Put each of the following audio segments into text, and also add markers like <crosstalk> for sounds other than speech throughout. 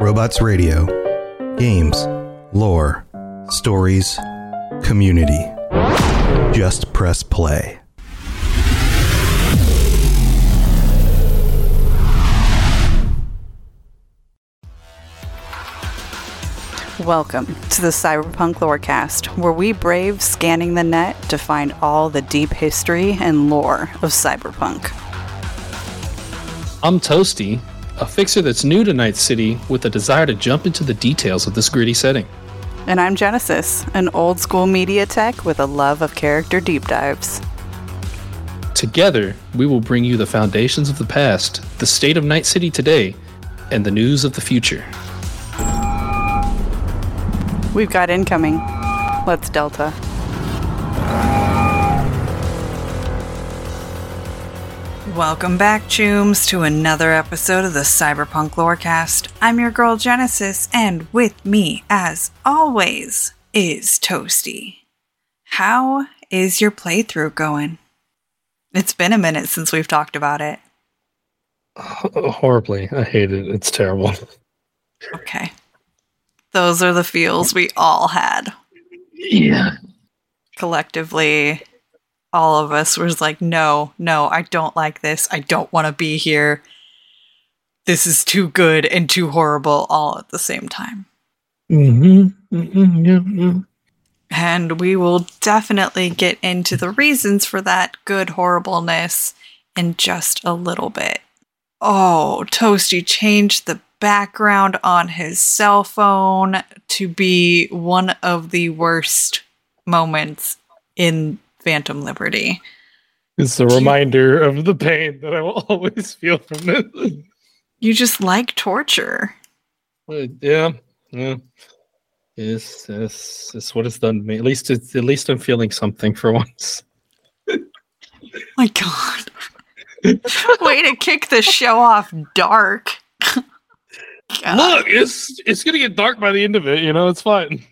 Robots Radio. Games, lore, stories, community. Just press play. Welcome to the Cyberpunk Lorecast, where we brave scanning the net to find all the deep history and lore of Cyberpunk. I'm Toastie, a fixer that's new to Night City with a desire to jump into the details of this gritty setting. And I'm Genesis, an old school media tech with a love of character deep dives. Together, we will bring you the foundations of the past, the state of Night City today, and the news of the future. We've got incoming. Let's Delta. Welcome back, Chooms, to another episode of the Cyberpunk Lorecast. I'm your girl Genesis, and with me, as always, is Toastie. How is your playthrough going? It's been a minute since we've talked about it. <laughs> Horribly. I hate it. It's terrible. Okay. Those are the feels we all had. Yeah. Collectively, all of us was like, no, no, I don't like this. I don't want to be here. This is too good and too horrible all at the same time. Mm-hmm. mm-hmm. Yeah, yeah. And we will definitely get into the reasons for that good horribleness in just a little bit. Oh, Toastie changed the background on his cell phone to be one of the worst moments in Phantom Liberty. It's a reminder of the pain that I will <laughs> always feel from this. You just like torture. Uh, yeah, yeah. Yes, yes, it's what it's done to me. At least, it's, at least I'm feeling something for <laughs> once. My God. Way to kick the show off dark. God. <laughs> Look, it's it's gonna get dark by the end of it. You know, it's fine.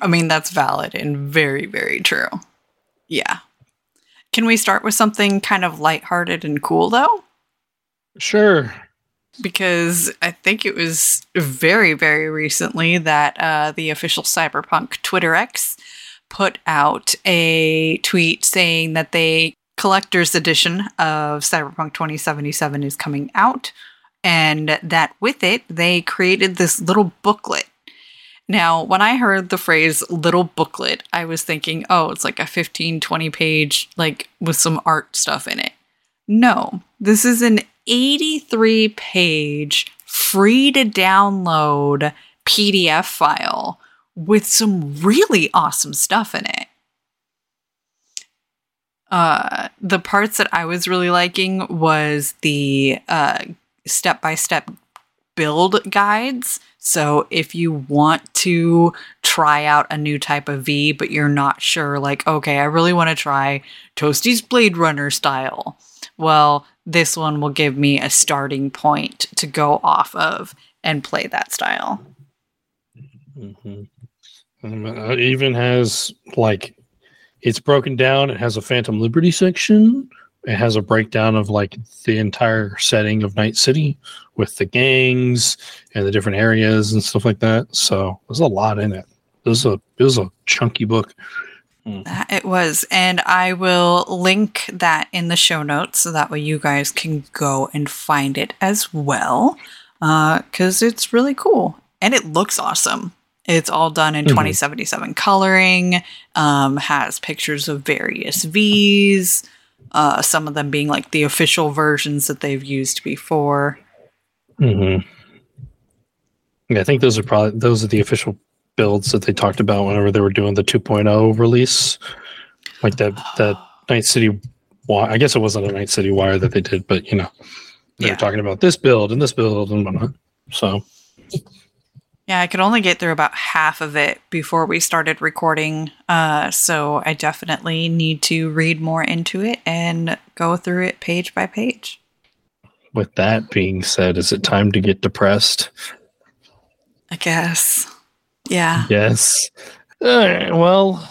I mean, that's valid and very, very true. Yeah. Can we start with something kind of lighthearted and cool, though? Sure. Because I think it was very, very recently that uh, the official Cyberpunk Twitter X put out a tweet saying that the collector's edition of Cyberpunk 2077 is coming out, and that with it, they created this little booklet now, when I heard the phrase little booklet, I was thinking, oh, it's like a 15, 20 page, like with some art stuff in it. No, this is an 83 page, free to download PDF file with some really awesome stuff in it. Uh, the parts that I was really liking was the step by step build guides. So if you want to try out a new type of V, but you're not sure, like, okay, I really want to try Toastie's Blade Runner style. Well, this one will give me a starting point to go off of and play that style. Mm-hmm. Um, it even has like it's broken down. It has a Phantom Liberty section. It has a breakdown of like the entire setting of Night City with the gangs and the different areas and stuff like that. So there's a lot in it. It was a it was a chunky book. Hmm. It was, and I will link that in the show notes so that way you guys can go and find it as well, because uh, it's really cool and it looks awesome. It's all done in mm-hmm. 2077 coloring. Um, has pictures of various V's. Uh, some of them being like the official versions that they've used before. Mm-hmm. Yeah, I think those are probably those are the official builds that they talked about whenever they were doing the 2.0 release, like that that Night City. Wire. I guess it wasn't a Night City wire that they did, but you know, they yeah. were talking about this build and this build and whatnot. So, yeah, I could only get through about half of it before we started recording. Uh, so I definitely need to read more into it and go through it page by page with that being said, is it time to get depressed? I guess. Yeah. Yes. well,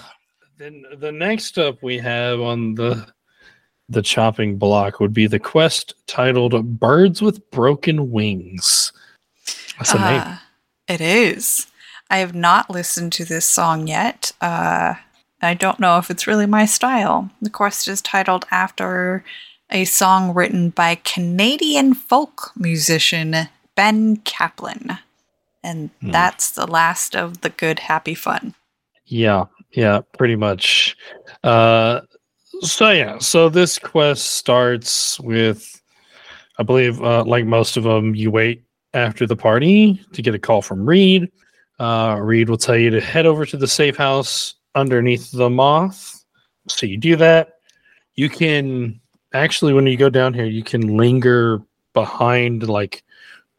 then the next up we have on the the chopping block would be the quest titled "Birds with Broken Wings." That's a uh, name. It is. I have not listened to this song yet. Uh, I don't know if it's really my style. The quest is titled after a song written by Canadian folk musician Ben Caplan. And Hmm. that's the last of the good, happy fun. Yeah, yeah, pretty much. Uh, so yeah, so this quest starts with, I believe, uh, like most of them, you wait after the party to get a call from Reed. Uh, Reed will tell you to head over to the safe house underneath the moth. So you do that. You can actually, when you go down here, you can linger behind like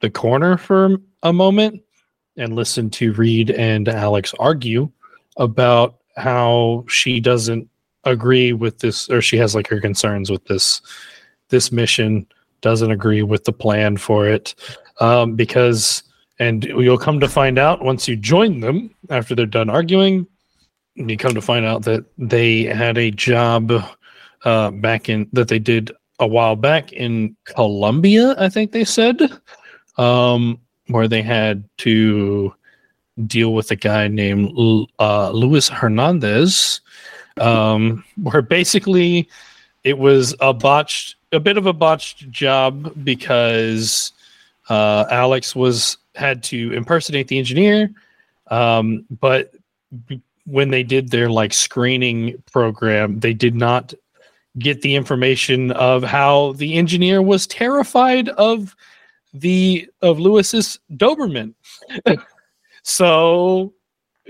the corner for a moment and listen to Reed and Alex argue about how she doesn't agree with this or she has like her concerns with this this mission doesn't agree with the plan for it um, because and you'll come to find out once you join them after they're done arguing you come to find out that they had a job uh, back in that they did a while back in Colombia I think they said um, where they had to deal with a guy named uh, Luis Hernandez, um, where basically it was a botched, a bit of a botched job because uh, Alex was had to impersonate the engineer, um, but b- when they did their like screening program, they did not get the information of how the engineer was terrified of the of Lewis's Doberman. <laughs> so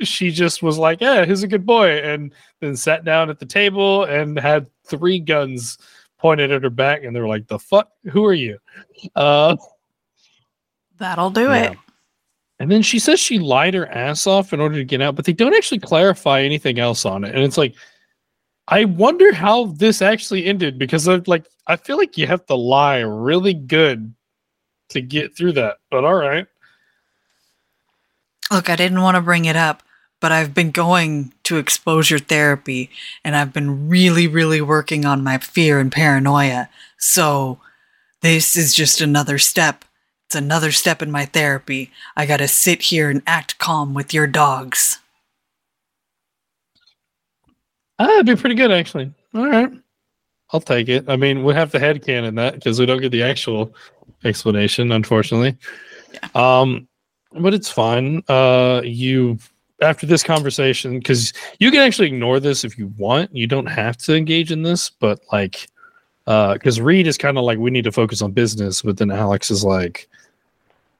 she just was like, "Yeah, he's a good boy," and then sat down at the table and had three guns pointed at her back, and they were like, "The fuck? Who are you?" Uh, That'll do Yeah. it. and then she says she lied her ass off in order to get out, but they don't actually clarify anything else on it, and it's like. I wonder how this actually ended because of like I feel like you have to lie really good to get through that. But all right. Look, I didn't want to bring it up, but I've been going to exposure therapy and I've been really, really working on my fear and paranoia. So this is just another step. It's another step in my therapy. I gotta sit here and act calm with your dogs. Ah, that'd be pretty good actually. All right. I'll take it. I mean, we'll have to headcanon that because we don't get the actual explanation, unfortunately. Um, but it's fine. Uh, you after this conversation, because you can actually ignore this if you want. You don't have to engage in this, but like, uh, because Reed is kind of like we need to focus on business, but then Alex is like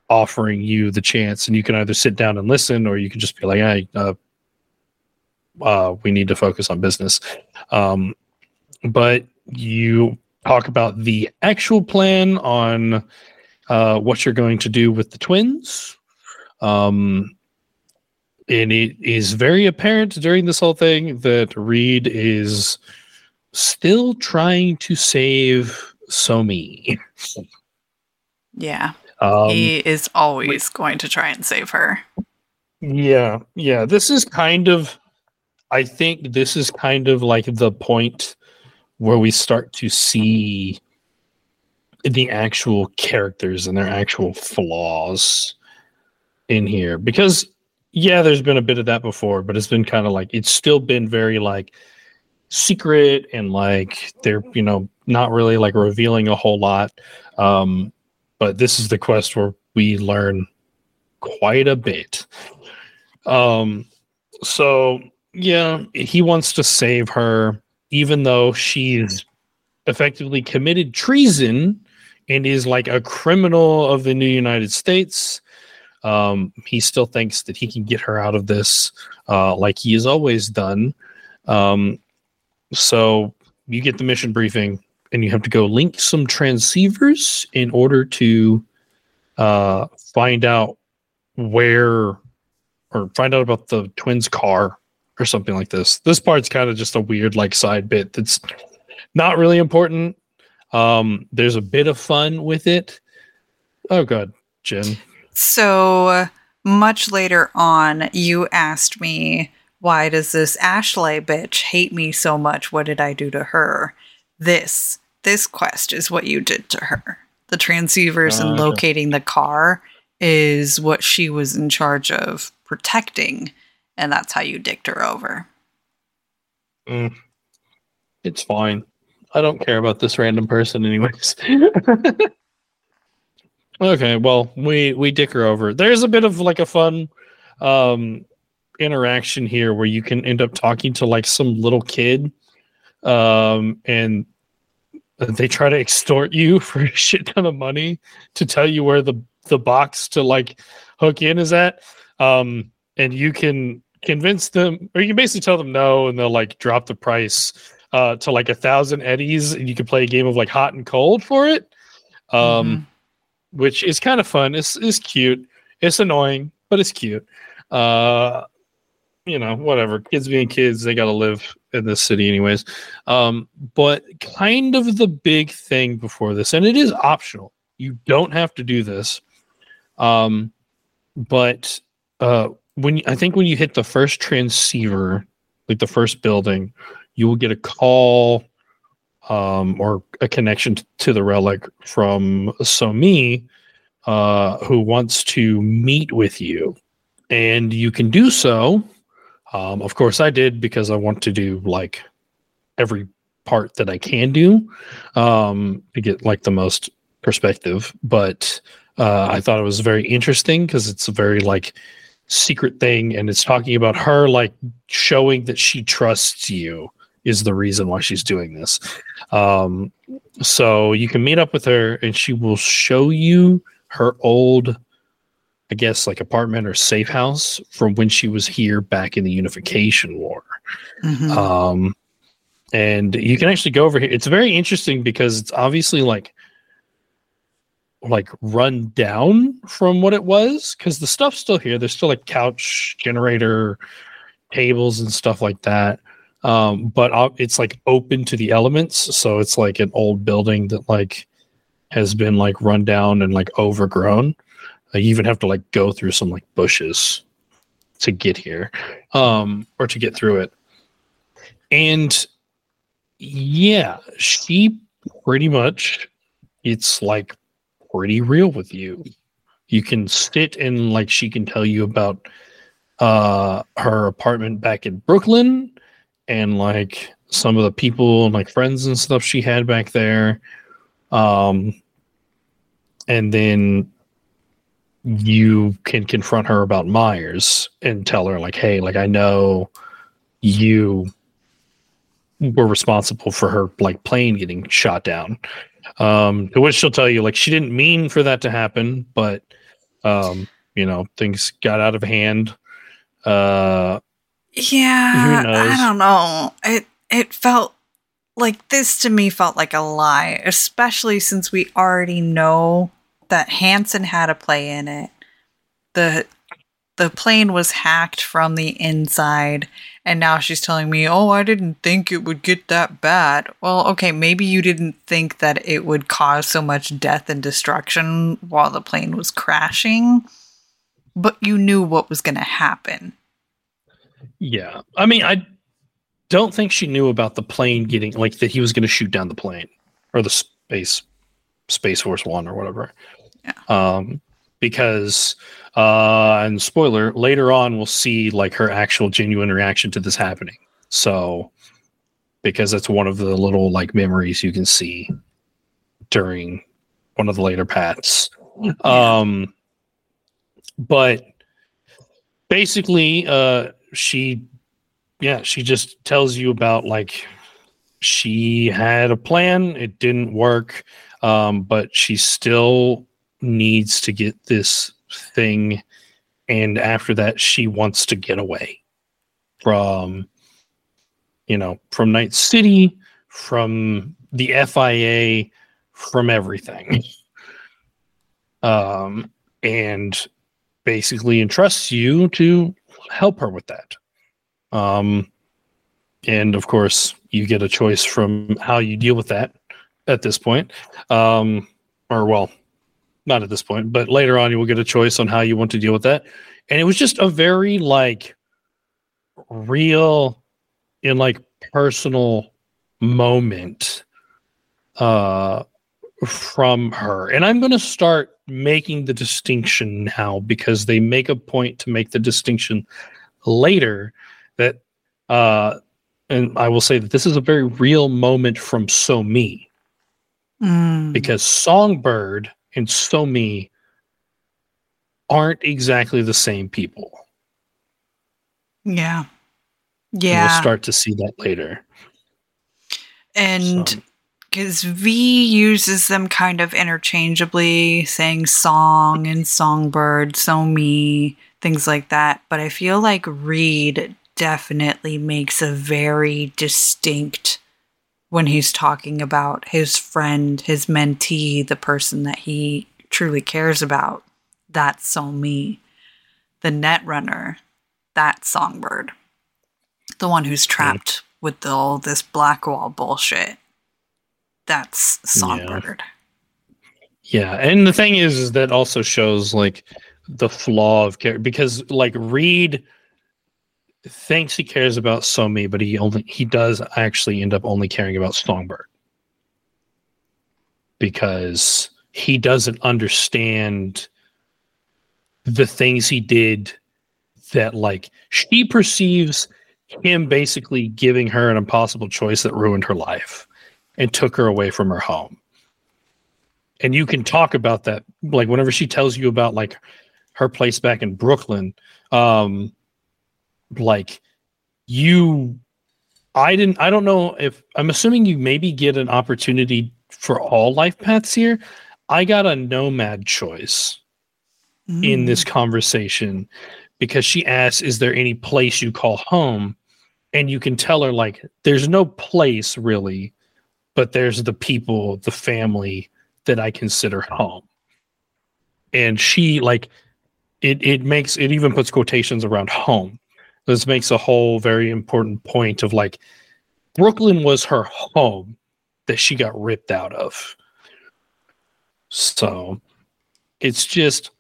offering you the chance, and you can either sit down and listen, or you can just be like, "Hey, uh, uh, we need to focus on business." Um, but you talk about the actual plan on uh, what you're going to do with the twins. Um, and it is very apparent during this whole thing that Reed is still trying to save So Mi. Yeah, Um, he is always going to try and save her. Yeah, yeah. This is kind of, I think this is kind of like the point where we start to see the actual characters and their actual flaws in here. Because, yeah, there's been a bit of that before, but it's been kind of like, it's still been very like secret and like they're, you know, not really like revealing a whole lot. Um, but this is the quest where we learn quite a bit. Um, so yeah, he wants to save her, even though she's effectively committed treason and is like a criminal of the new United States. Um, he still thinks that he can get her out of this, uh, like he has always done. Um, so you get the mission briefing, and you have to go link some transceivers in order to uh, find out where or find out about the twins car or something like this this part's kind of just a weird like side bit that's not really important um there's a bit of fun with it oh god jen So much later on, you asked me, why does this Ashley bitch hate me so much? What did I do to her? This, this quest is what you did to her. The transceivers Oh, and locating the car is what she was in charge of protecting, and that's how you dicked her over. Mm. It's fine. I don't care about this random person, anyways. <laughs> okay, well, we we dick her over. There's a bit of like a fun um interaction here where you can end up talking to like some little kid um and they try to extort you <laughs> for a shit ton of money to tell you where the the box to like hook in is at. Um and you can convince them or you can basically tell them no and they'll like drop the price uh to like a thousand eddies and you can play a game of like hot and cold for it. Um Mhm. which is kind of fun. It's, it's cute. It's annoying but it's cute. Uh you know whatever. Kids being kids they got to live in this city anyways. Um but kind of the big thing before this and it is optional you don't have to do this um but uh when i think when you hit the first transceiver like the first building you will get a call um or a connection to the relic from So Mi uh who wants to meet with you. And you can do so um, of course, I did because I want to do like every part that I can do um, to get like the most perspective. But uh, I thought it was very interesting because it's a very like secret thing, and it's talking about her like showing that she trusts you is the reason why she's doing this. Um, so you can meet up with her, and she will show you her old I guess like apartment or safe house from when she was here back in the Unification War. Mhm. Um, and you can actually go over here. It's very interesting because it's obviously like like run down from what it was because the stuff's still here. There's still like couch generator tables and stuff like that. Um, but uh, it's like open to the elements, so it's like an old building that like has been like run down and like overgrown. Uh, you even have to like go through some like bushes to get here, um, or to get through it. And yeah, she pretty much it's like pretty real with you. You can sit and like she can tell you about uh her apartment back in Brooklyn and like some of the people and like friends and stuff she had back there. Um and then you can confront her about Myers and tell her like, hey, like I know you were responsible for her like plane getting shot down. Um, to which she'll tell you like she didn't mean for that to happen, but um, you know, things got out of hand. Uh Yeah. I don't know. It it felt like this to me felt like a lie, especially since we already know that Hansen had a play in it. The the plane was hacked from the inside and now she's telling me, "Oh, I didn't think it would get that bad." Well, okay, maybe you didn't think that it would cause so much death and destruction while the plane was crashing, but you knew what was going to happen. yeah. I mean, I don't think she knew about the plane getting like that he was gonna shoot down the plane or the space Space Force One or whatever. Yeah. Um because uh and spoiler, later on we'll see like her actual genuine reaction to this happening. So because that's one of the little like memories you can see during one of the later paths. Um but basically uh she yeah, she just tells you about like she had a plan, it didn't work, um, but she still needs to get this thing, and after that, she wants to get away from, you know, from Night City, from the FIA, from everything, <laughs> um, and basically entrusts you to help her with that. Um, and of course, you get a choice from how you deal with that at this point. Um, or, well, not at this point, but later on, you will get a choice on how you want to deal with that. And it was just a very like real and like personal moment uh, from her. And I'm going to start making the distinction now because they make a point to make the distinction later that uh and I will say that this is a very real moment from So Mi Mm. because Songbird and So Mi aren't exactly the same people. Yeah. And Yeah. We'll start to see that later. and So- because V uses them kind of interchangeably, saying song and songbird, So Mi, things like that. But I feel like Reed definitely makes a very distinct when he's talking about his friend, his mentee, the person that he truly cares about. That's So Mi. The netrunner, that songbird. The one who's mm. trapped with all this Blackwall bullshit. That's Songbird. Yeah, and the thing is, is that also shows like the flaw of care because like Reed thinks he cares about So Mi, but he only he does actually end up only caring about Songbird. Because he doesn't understand the things he did that like she perceives him basically giving her an impossible choice that ruined her life and took her away from her home. And you can talk about that like whenever she tells you about like her place back in brooklyn um like you i didn't i don't know if i'm assuming you maybe get an opportunity for all life paths here i got a nomad choice in Mm. this conversation because she asks, Is there any place you call home? And you can tell her, like, there's no place really, but there's the people, the family that I consider home. And she, like, it, it makes it even puts quotations around home. This makes a whole very important point of like, Brooklyn was her home that she got ripped out of. So it's just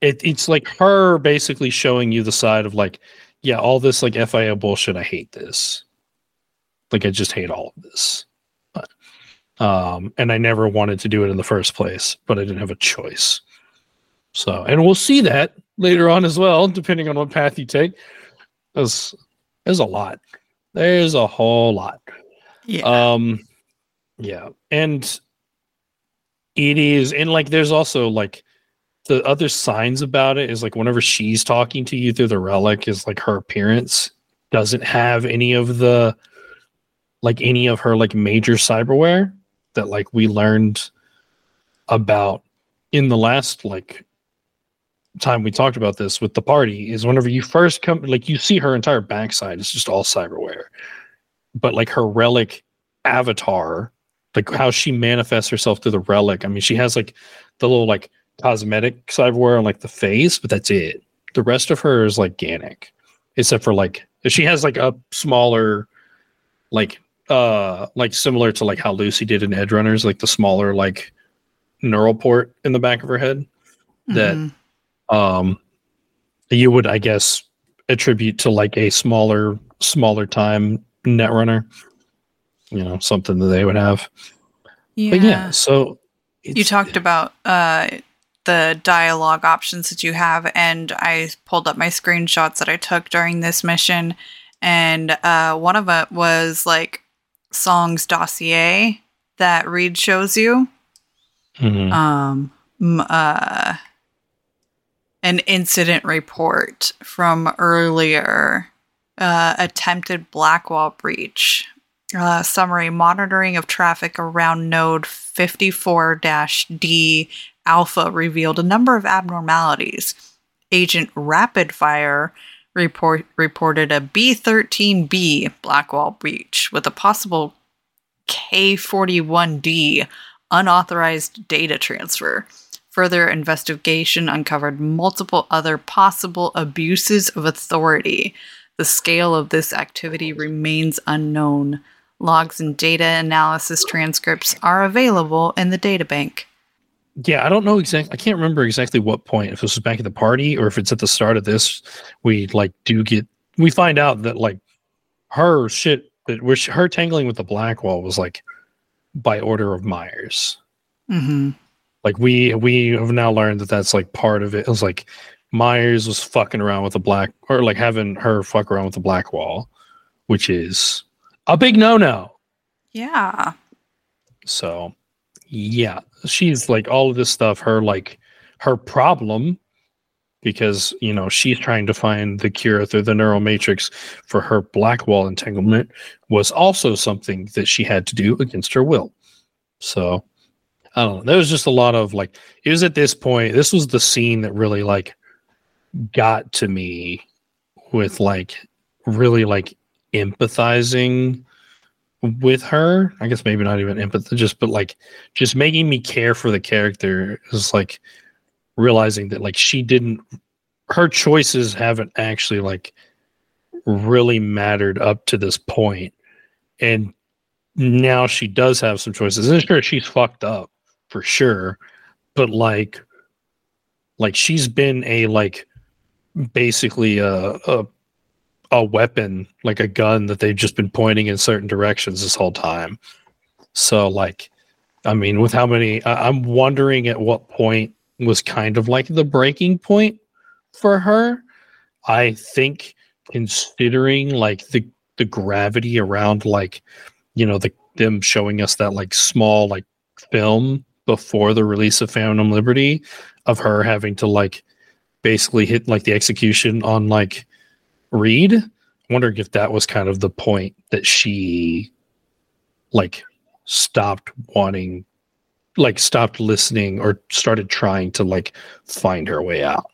it, it's like her basically showing you the side of like, yeah, all this like FIA bullshit. I hate this. Like I just hate all of this. But, um, and I never wanted to do it in the first place, but I didn't have a choice. So, and we'll see that later on as well, depending on what path you take. There's there's a lot. There's a whole lot. yeah. Um, yeah, and it is, and like, there's also like the other signs about it is like whenever she's talking to you through the relic, is like her appearance doesn't have any of the like any of her like major cyberware that like we learned about in the last like time we talked about this with the party is whenever you first come like you see her entire backside it's just all cyberware but like her relic avatar like how she manifests herself through the relic i mean she has like the little like cosmetic cyberware on like the face but that's it the rest of her is like Ganic, except for like she has like a smaller like uh like similar to like how lucy did in Edgerunners like the smaller like neural port in the back of her head that Mhm. Um you would i guess attribute to like a smaller smaller time netrunner you know something that they would have yeah. but yeah so you talked about uh, the dialogue options that you have, and I pulled up my screenshots that I took during this mission, and uh, one of it was like songs dossier that Reed shows you. Mhm. um uh an incident report from earlier uh attempted blackwall breach uh summary monitoring of traffic around node 54-d alpha revealed a number of abnormalities agent rapid fire report reported a b13b blackwall breach with a possible k41d unauthorized data transfer. Further investigation uncovered multiple other possible abuses of authority. The scale of this activity remains unknown. Logs and data analysis transcripts are available in the databank. yeah i don't know exactly i can't remember exactly what point if this was back at the party or if it's at the start of this we like do get we find out that like her shit that which her tangling with the Blackwall was like by order of myers Mm-hmm. Like we we have now learned that that's like part of it. It was like Myers was fucking around with a black or like having her fuck around with the Blackwall, which is a big no no. Yeah. So yeah, she's like all of this stuff, her like her problem because you know she's trying to find the cure through the neural matrix for her Blackwall entanglement was also something that she had to do against her will. So I don't know. There was just a lot of like it was at this point, this was the scene that really like got to me with like really like empathizing with her. I guess maybe not even empathy, just but like just making me care for the character is like realizing that like she didn't her choices haven't actually like really mattered up to this point and now she does have some choices and sure she's fucked up for sure. But like like she's been a like basically a, a a weapon like a gun that they've just been pointing in certain directions this whole time. So like i mean with how many I, i'm wondering at what point was kind of like the breaking point for her. I think considering like the the gravity around like you know the them showing us that like small like film before the release of Phantom Liberty of her having to like basically hit like the execution on like Reed. Wondering if that was kind of the point that she like stopped wanting like stopped listening or started trying to like find her way out.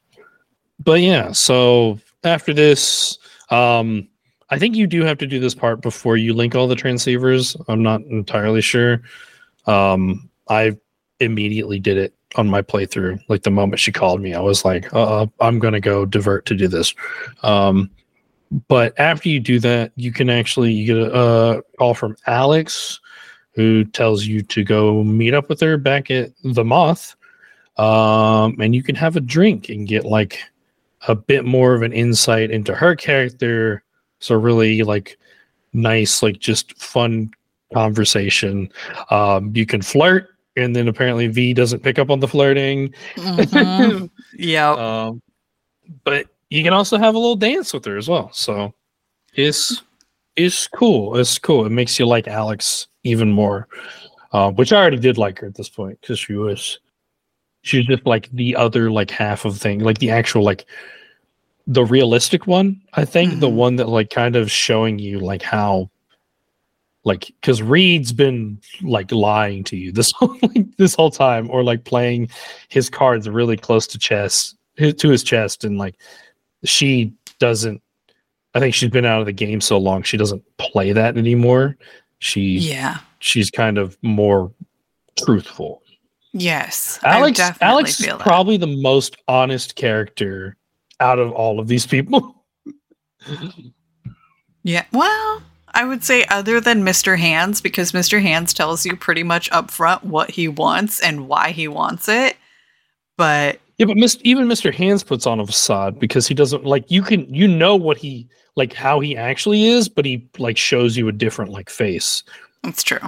But yeah, so after this, um I think you do have to do this part before you link all the transceivers. I'm not entirely sure. Um I immediately did it on my playthrough. Like the moment she called me, I was like, uh, I'm going to go divert to do this. Um, but after you do that, you can actually you get a, call from Alex, who tells you to go meet up with her back at the Moth, um, and you can have a drink and get like a bit more of an insight into her character. So really like nice, like just fun conversation. Um, you can flirt and then apparently V doesn't pick up on the flirting. Mhm. <laughs> yep. Um, but you can also have a little dance with her as well. So it's it's cool. It's cool. It makes you like Alex even more, uh, which I already did like her at this point because she was she's just like the other like half of thing, like the actual like the realistic one. I think the Mhm. one that like kind of showing you like how like because Reed's been like lying to you this <laughs> whole like, this whole time, or like playing his cards really close to chest to his chest, and like she doesn't. I think she's been out of the game so long she doesn't play that anymore. She Yeah. she's kind of more truthful. Yes. Alex Alex is that. probably the most honest character out of all of these people. Yeah. Well, I would say other than Mr. Hands, because Mr. Hands tells you pretty much upfront what he wants and why he wants it. But Yeah, but Mr. even Mr. Hands puts on a facade because he doesn't like you can you know what he like how he actually is, but he like shows you a different like face. That's true.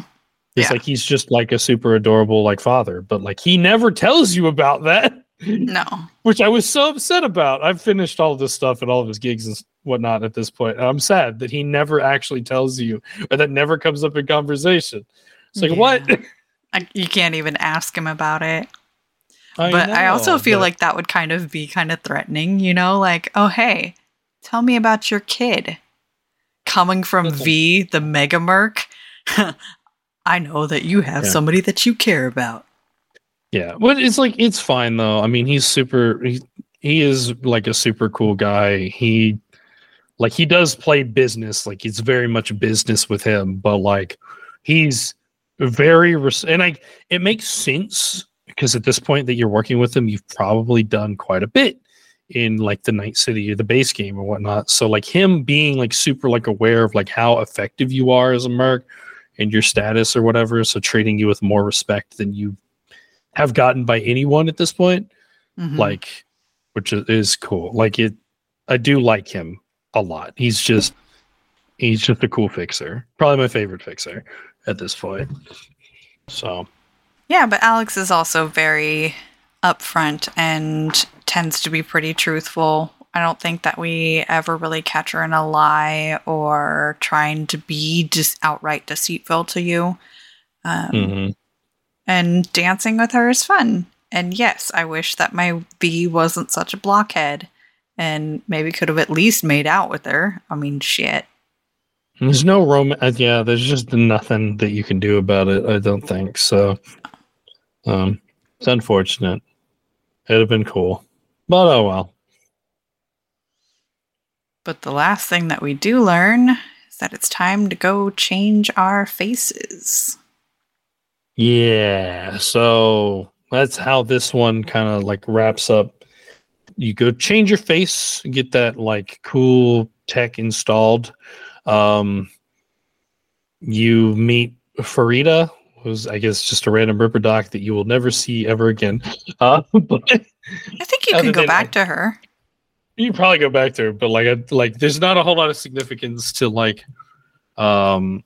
It's Yeah. like he's just like a super adorable like father, but like he never tells you about that, <laughs> No. which I was so upset about. I've finished all of this stuff and all of his gigs and whatnot at this point. and I'm sad that he never actually tells you, or that never comes up in conversation. It's like Yeah. what? <laughs> I, you can't even ask him about it. I but I also feel but- like that would kind of be kind of threatening, you know, like, oh hey, tell me about your kid. Coming from V, the mega merc, <laughs> I know that you have Yeah. somebody that you care about. Yeah, but it's like it's fine though. I mean, he's super. He he is like a super cool guy. He like he does play business. Like it's very much business with him, but like he's very res- and I it makes sense because at this point that you're working with him, you've probably done quite a bit in like the Night City or the base game or whatnot. So like him being like super like aware of like how effective you are as a merc and your status or whatever, so treating you with more respect than you have gotten by anyone at this point Mhm. like which is, is cool like it i do like him a lot he's just he's just a cool fixer probably my favorite fixer at this point so Yeah, but Alex is also very upfront and tends to be pretty truthful. I don't think that we ever really catch her in a lie or trying to be just outright deceitful to you. Um, Mm-hmm. And dancing with her is fun. And yes, I wish that my V wasn't such a blockhead and maybe could have at least made out with her. I mean, shit. There's no romance. Yeah, there's just nothing that you can do about it. I don't think so. Um, it's unfortunate. It'd have been cool, but oh well. But the last thing that we do learn is that it's time to go change our faces. Yeah, so that's how this one kind of like wraps up. You go change your face, get that like cool tech installed. Um, you meet Farida, who's I guess just a random Ripper Doc that you will never see ever again. <laughs> Uh, but I think you can go back to her. you probably go back to her, but like, I, like, there's not a whole lot of significance to like, um,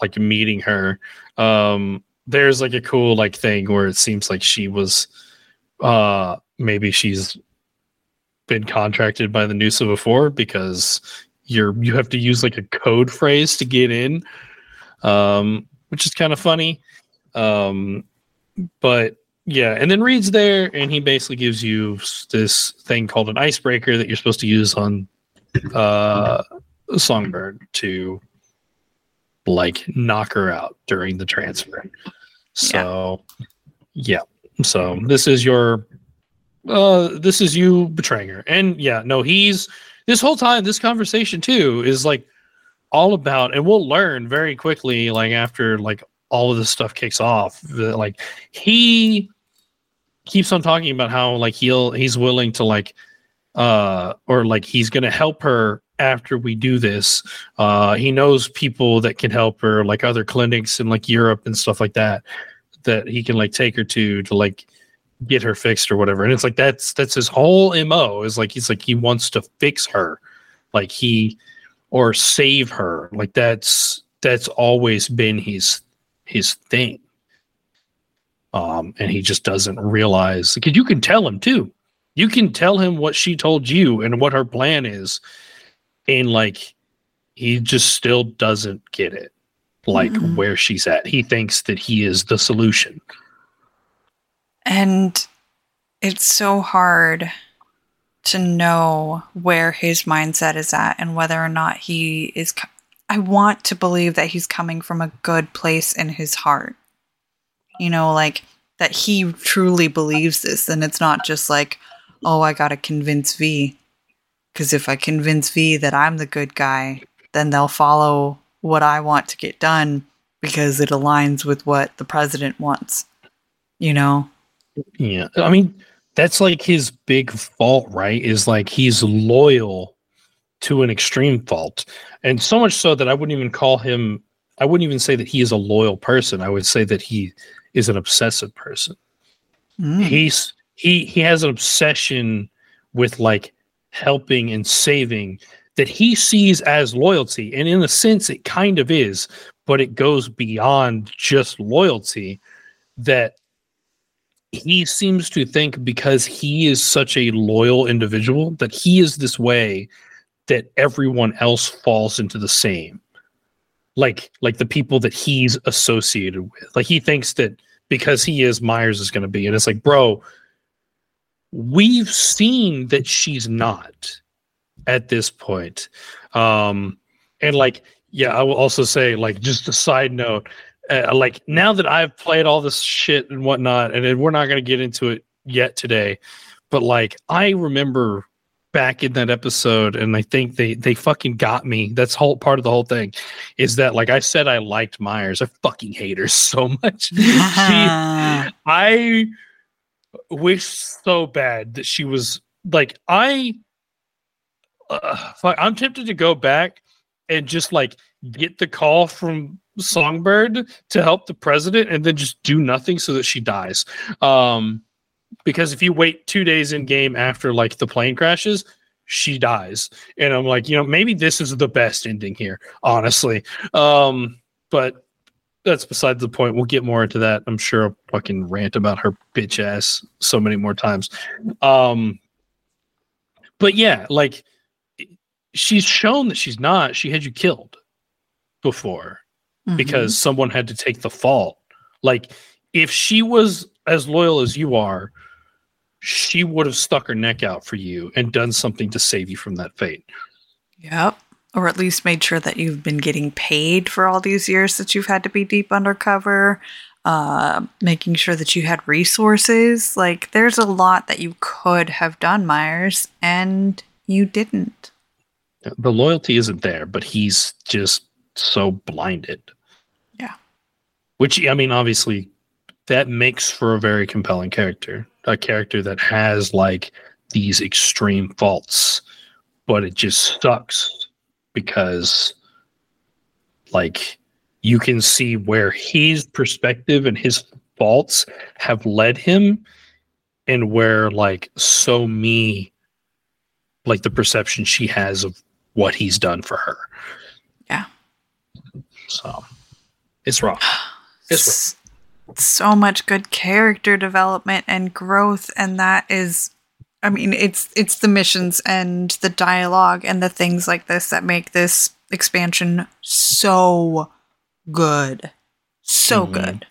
like meeting her. Um, there's like a cool like thing where it seems like she was, uh, maybe she's been contracted by the NUSA before because you're you have to use like a code phrase to get in, um, which is kind of funny. Um, but yeah, and then Reed's there, and he basically gives you this thing called an icebreaker that you're supposed to use on uh, Songbird to like knock her out during the transfer. So, yeah. So this is your, uh, this is you betraying her, and yeah, no, he's this whole time. This conversation too is like all about, and we'll learn very quickly, like after like all of this stuff kicks off, that like he keeps on talking about how like he'll he's willing to like uh or like he's gonna help her after we do this uh he knows people that can help her like other clinics in like europe and stuff like that that he can like take her to to like get her fixed or whatever. And it's like that's that's his whole mo is like he's like he wants to fix her. Like he or save her. Like that's that's always been his his thing. Um, and he just doesn't realize because you can tell him too. You can tell him what she told you and what her plan is, and like he just still doesn't get it, like Mhm. where she's at. He thinks that he is the solution. And it's so hard to know where his mindset is at and whether or not he is. co- I want to believe that he's coming from a good place in his heart. You know, like that he truly believes this and it's not just like, oh, I got to convince V. Because if I convince V that I'm the good guy, then they'll follow what I want to get done because it aligns with what the president wants. You know? Yeah, I mean that's like his big fault, right? Is like he's loyal to an extreme fault, and so much so that I wouldn't even call him. I wouldn't even say that he is a loyal person. I would say that he is an obsessive person. Mm. he's he he has an obsession with like helping and saving that he sees as loyalty. And in a sense it kind of is but it goes beyond just loyalty that he seems to think because he is such a loyal individual that he is this way that everyone else falls into the same. Like like the people that he's associated with. Like he thinks that because he is myers is going to be. And it's like bro we've seen that she's not at this point. Um and like yeah i will also say like just a side note uh, like now that i've played all this shit and whatnot and we're not going to get into it yet today but like i remember back in that episode and i think they they fucking got me. That's whole part of the whole thing is that like i said i liked myers. I fucking hate her <laughs> so much. She, <laughs> I wish so bad that she was like I. Uh, I'm tempted to go back and just like get the call from Songbird to help the president, and then just do nothing so that she dies. Um, because if you wait two days in game after like the plane crashes, she dies, and I'm like, you know, maybe this is the best ending here, honestly. Um, but that's besides the point. We'll get more into that. I'm sure I'll fucking rant about her bitch ass so many more times. Um, but yeah, like she's shown that she's not. She had you killed before Mhm. because someone had to take the fault. Like if she was as loyal as you are, she would have stuck her neck out for you and done something to save you from that fate. Yep. Or at least made sure that you've been getting paid for all these years that you've had to be deep undercover. Uh, making sure that you had resources. Like, there's a lot that you could have done, Myers, and you didn't. The loyalty isn't there, but he's just so blinded. Yeah. Which I mean, obviously, that makes for a very compelling character. A character that has like these extreme faults, but it just sucks because like you can see where his perspective and his faults have led him and where like So Mi like the perception she has of what he's done for her. Yeah. So it's rough. It's <sighs> S- so much good character development and growth and that is i mean it's it's the missions and the dialogue and the things like this that make this expansion so good. So Mhm. good.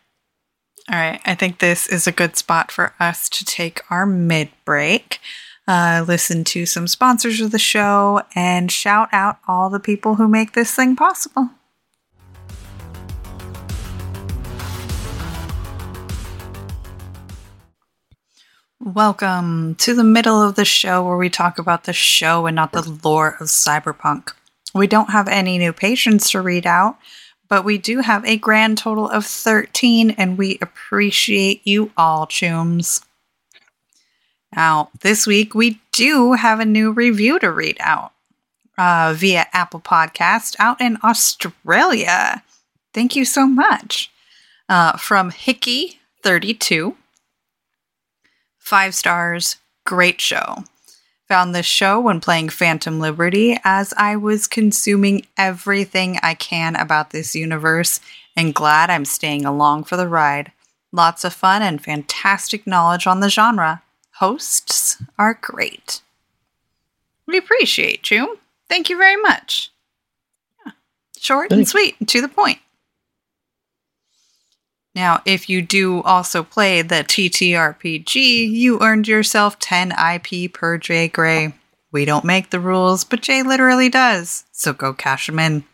All right. I think this is a good spot for us to take our mid break uh, listen to some sponsors of the show and shout out all the people who make this thing possible Welcome to the middle of the show where we talk about the show and not the lore of cyberpunk. We don't have any new patients to read out, but we do have a grand total of 13, and we appreciate you all, chooms. Now, this week we do have a new review to read out uh, via Apple Podcast out in Australia. Thank you so much. Uh, from Hickey32. Five stars. Great show. Found this show when playing Phantom Liberty as I was consuming everything I can about this universe and glad I'm staying along for the ride. Lots of fun and fantastic knowledge on the genre. Hosts are great. We appreciate you. Thank you very much. Yeah. Short and sweet and to the point. Now, if you do also play the TTRPG, you earned yourself 10 IP per Jay Gray. We don't make the rules, but Jay literally does. So go cash them in.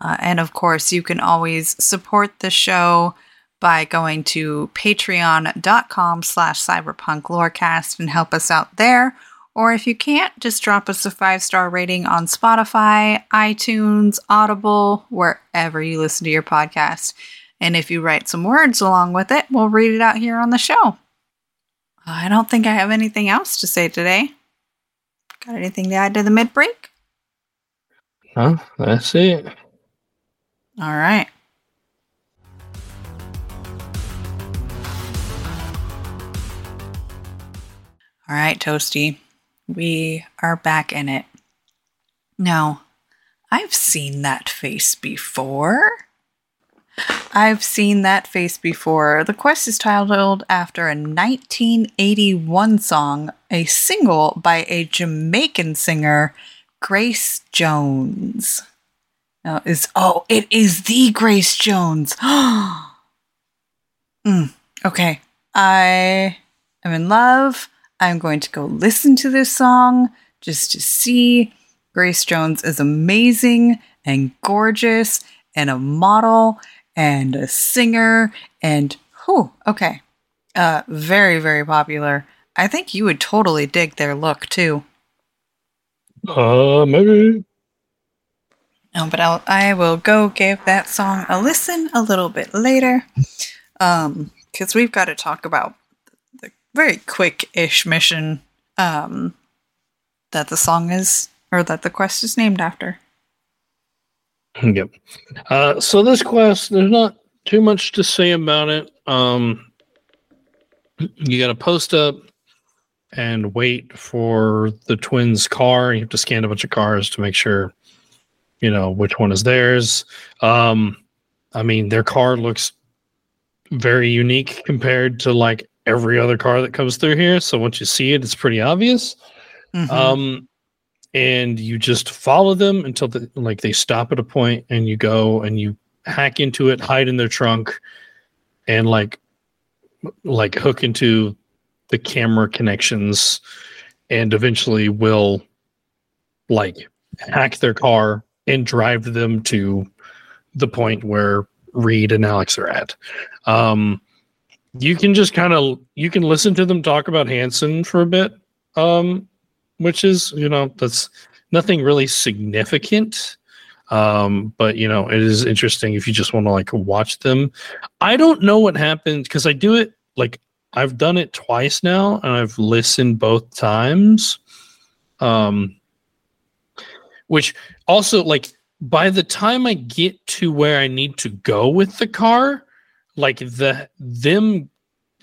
Uh, and of course, you can always support the show by going to patreon.com slash cyberpunklorecast and help us out there. Or if you can't, just drop us a five star rating on Spotify, iTunes, Audible, wherever you listen to your podcast. And if you write some words along with it, we'll read it out here on the show. I don't think I have anything else to say today. Got anything to add to the mid break? Huh? That's it. All right. All right, Toastie. We are back in it. Now, I've seen that face before. I've seen that face before. The quest is titled after a 1981 song, a single by a Jamaican singer, Grace Jones. Now is oh, it is the Grace Jones. <gasps> Mm, okay, I am in love. I'm going to go listen to this song just to see. Grace Jones is amazing and gorgeous and a model and a singer and who okay. Uh very, very popular. I think you would totally dig their look too. Uh, maybe. No, but I'll, I will go give that song a listen a little bit later. Um, because we've got to talk about the very quick-ish mission um that the song is or that the quest is named after. Yep. Uh, so this quest, there's not too much to say about it. Um, you got to post up and wait for the twins' car. You have to scan a bunch of cars to make sure, you know, which one is theirs. Um, I mean, their car looks very unique compared to like every other car that comes through here. So once you see it, it's pretty obvious. Mhm. Um, and you just follow them until the, like they stop at a point, and you go and you hack into it, hide in their trunk, and like like hook into the camera connections, and eventually will like hack their car and drive them to the point where Reed and Alex are at. Um, you can just kind of you can listen to them talk about Hansen for a bit, um, which is you know that's nothing really significant. Um, but you know it is interesting if you just want to like watch them. I don't know what happened because I do it like I've done it twice now and I've listened both times. Um, which also like by the time I get to where I need to go with the car, like the them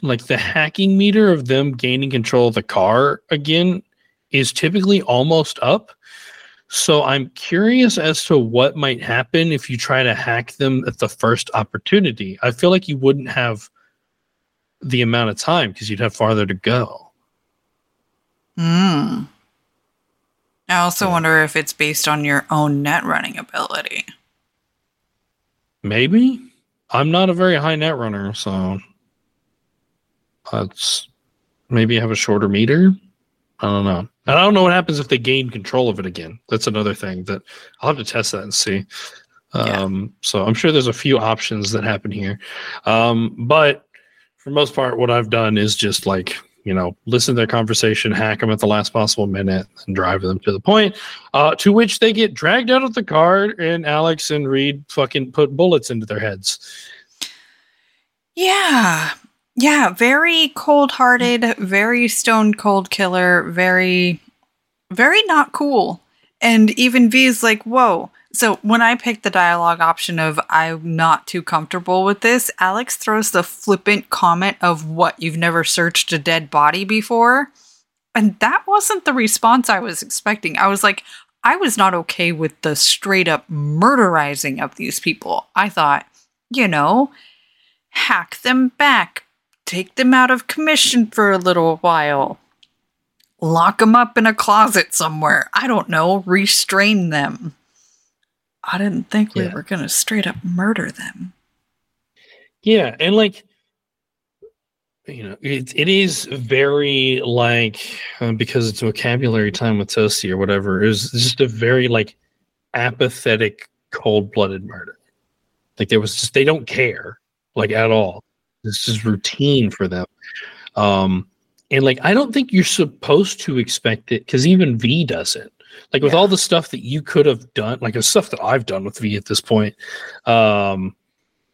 like the hacking meter of them gaining control of the car again is typically almost up. So I'm curious as to what might happen if you try to hack them at the first opportunity. I feel like you wouldn't have the amount of time because you'd have farther to go. Mm. I also Yeah. wonder if it's based on your own net running ability. Maybe. I'm not a very high netrunner, so that's maybe have a shorter meter. I don't know. And I don't know what happens if they gain control of it again. That's another thing that I'll have to test that and see. Yeah. Um, so I'm sure there's a few options that happen here. Um, but for most part, what I've done is just like, you know, listen to their conversation, hack them at the last possible minute, and drive them to the point. Uh, to which they get dragged out of the car, and Alex and Reed fucking put bullets into their heads. Yeah. Yeah. Very cold hearted, very stone cold killer, very, very not cool. And even V is like, whoa. So when I picked the dialogue option of I'm not too comfortable with this, Alex throws the flippant comment of what you've never searched a dead body before. And that wasn't the response I was expecting. I was like, I was not okay with the straight up murderizing of these people. I thought, you know, hack them back, take them out of commission for a little while, lock them up in a closet somewhere. I don't know, restrain them. I didn't think we Yeah. were going to straight up murder them. Yeah, and like you know, it it is very like uh, because it's vocabulary time with Toastie or whatever. It was just a very like apathetic, cold blooded murder. Like there was just they don't care like at all. It's is routine for them. Um, and like I don't think you're supposed to expect it because even V does it. Like with Yeah. all the stuff that you could have done, like the stuff that I've done with V at this point, um,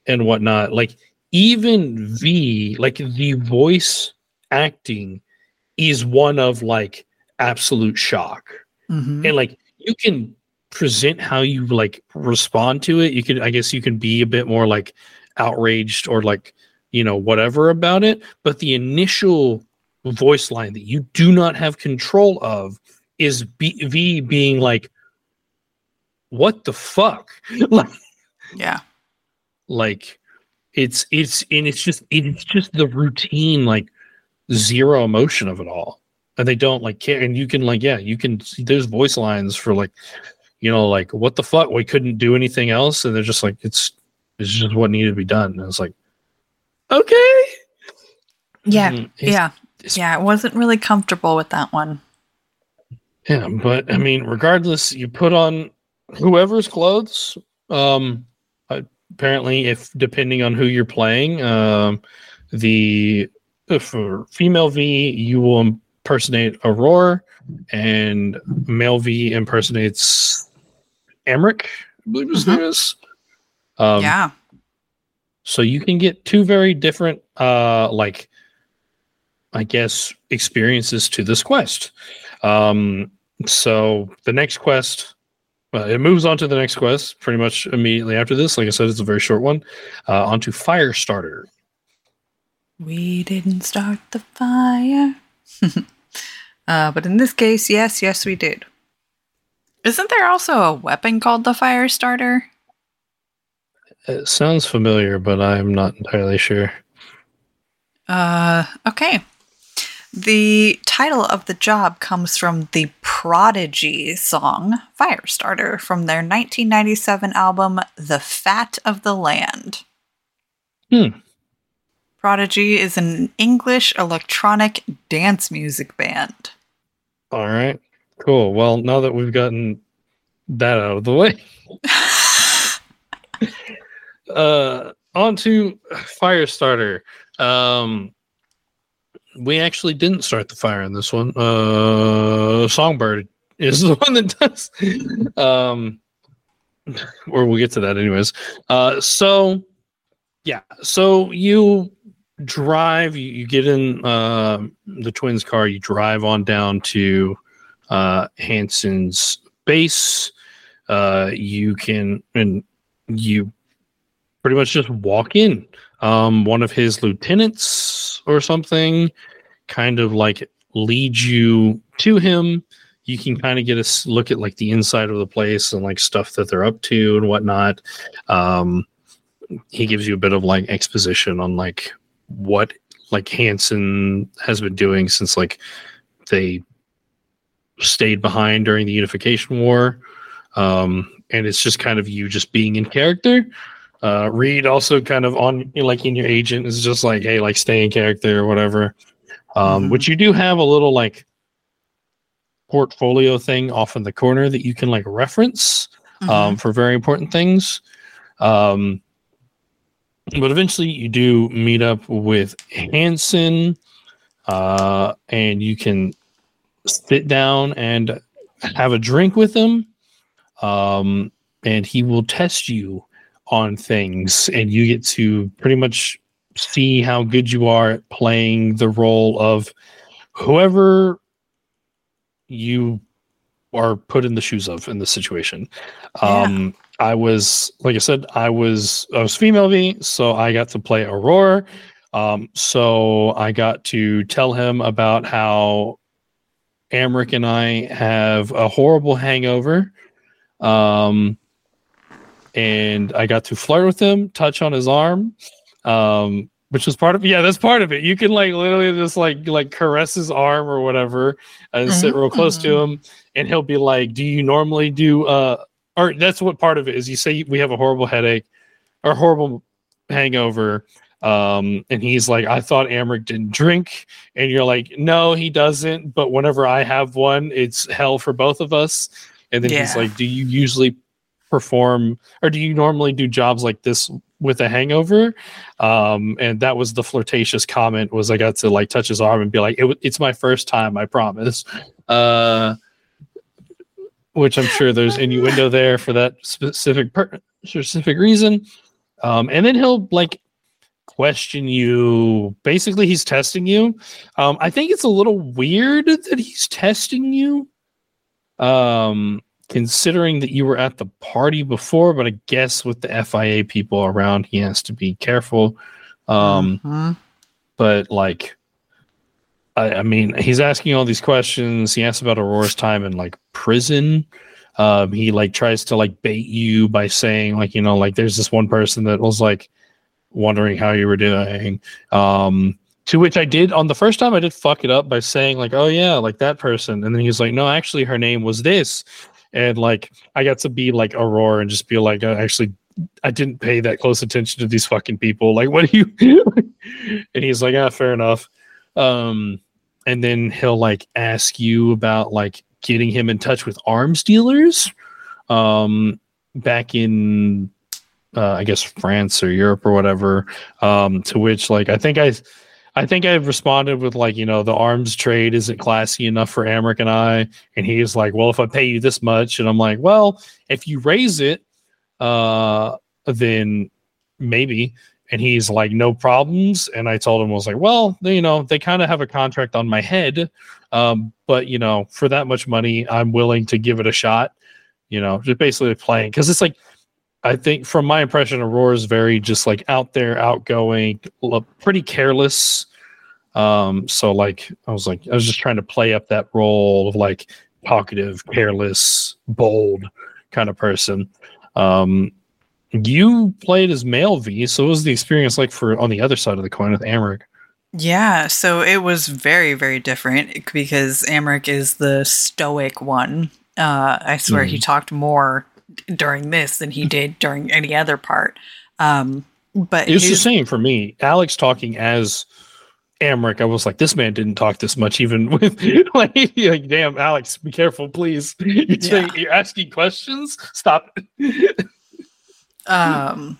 and whatnot. Like even V, like the voice acting is one of like absolute shock. Mhm. And like you can present how you like respond to it. You can, I guess you can be a bit more like outraged or like, you know, whatever about it. But the initial voice line that you do not have control of is B- V being like, what the fuck? <laughs> like, Yeah. like it's it's and it's just it's just the routine like zero emotion of it all and they don't like care and you can like yeah you can see there's voice lines for like you know like what the fuck we couldn't do anything else and they're just like it's it's just what needed to be done and it's like okay Yeah. Mm, yeah. it's- Yeah. I wasn't really comfortable with that one. Yeah, but I mean, regardless, you put on whoever's clothes. Um, apparently, if depending on who you're playing, um, the uh, for female V, you will impersonate Aurora, and male V impersonates Emmerich. I believe his name is. Um, yeah. So you can get two very different uh like i guess experiences to this quest um so the next quest it moves on to the next quest pretty much immediately after this like i said it's a very short one uh onto firestarter We didn't start the fire. <laughs> uh, but in this case, yes, yes, we did. Isn't there also a weapon called the fire starter? It sounds familiar, but I'm not entirely sure. Uh, okay. The title of the job comes from the Prodigy song Firestarter from their 1997 album The Fat of the Land. Hmm. Prodigy is an English electronic dance music band. All right. Cool. Well, now that we've gotten that out of the way, <laughs> uh, on to Firestarter. Um, we actually didn't start the fire in this one. Uh, Songbird is <laughs> the one that does. Um, or we'll get to that anyways. Uh, so yeah, so you drive, you, you get in uh, the twins' car, you drive on down to uh, Hansen's base. Uh, you can and you pretty much just walk in. Um, one of his lieutenants or something kind of like leads you to him. You can kind of get a look at like the inside of the place and like stuff that they're up to and whatnot. Um, he gives you a bit of like exposition on like what like Hansen has been doing since like they stayed behind during the unification war. Um, and it's just kind of you just being in character. Uh, Reed also kind of on like in your agent is just like, hey, like stay in character or whatever. Um, Mhm. which you do have a little like portfolio thing off in the corner that you can like reference um, for very important things. Um, but eventually, you do meet up with Hansen, uh, and you can sit down and have a drink with him. Um, and he will test you on things, and you get to pretty much see how good you are at playing the role of whoever you are put in the shoes of in this situation. Um, I was, like I said, I was I was female V, so I got to play Aurora. Um, so I got to tell him about how Emmerich and I have a horrible hangover. Um, and I got to flirt with him, touch on his arm, um, which was part of yeah, that's part of it. You can like literally just like like caress his arm or whatever, and sit real close to him, and he'll be like, "Do you normally do?" uh Or that's what part of it is. You say we have a horrible headache or horrible hangover. Um, and he's like, I thought Emmerich didn't drink, and you're like, no, he doesn't. But whenever I have one, it's hell for both of us. And then he's like, Do you usually perform, or do you normally do jobs like this with a hangover? Um, and that was the flirtatious comment. Was I got to like touch his arm and be like, it, "It's my first time, I promise." Uh, which I'm sure there's innuendo there for that specific per- specific reason. Um, and then he'll like question you. Basically, he's testing you. Um, I think it's a little weird that he's testing you, um, considering that you were at the party before. But I guess with the FIA people around, he has to be careful. Um, Mhm. but like I, I mean he's asking all these questions he asks about aurora's time in like prison um he like tries to like bait you by saying like you know like there's this one person that was like wondering how you were doing um to which i did on the first time i did fuck it up by saying like oh yeah like that person and then he was like no actually her name was this and like i got to be like aurora and just be like uh, actually I didn't pay that close attention to these fucking people. Like, what do you? <laughs> and he's like, ah, fair enough. Um, and then he'll like ask you about like getting him in touch with arms dealers, um, back in, uh, I guess France or Europe or whatever. Um, to which like I think I, I think I've responded with like, you know, the arms trade isn't classy enough for Emmerich and I. And he's like, well, if I pay you this much, and I'm like, well, if you raise it, uh, then maybe. And he's like, no problems. And I told him, I was like, well, you know, they kind of have a contract on my head. Um, but, you know, for that much money, I'm willing to give it a shot, you know, just basically playing. Cause it's like, I think from my impression, Aurora is very just like out there, outgoing, pretty careless. Um, so like, I was like, I was just trying to play up that role of like talkative, careless, bold kind of person. Um, you played as male V, so what was the experience like for on the other side of the coin with Emmerich? Yeah, so it was very, very different because Emmerich is the stoic one. Uh, I swear he Mhm. talked more during this than he did during any other part. Um, but It was the same for me. Alex talking as Emmerich, I was like, this man didn't talk this much, even <laughs> with like, like damn, Alex, be careful, please. <laughs> You're, saying, you're asking questions. Stop. <laughs> um,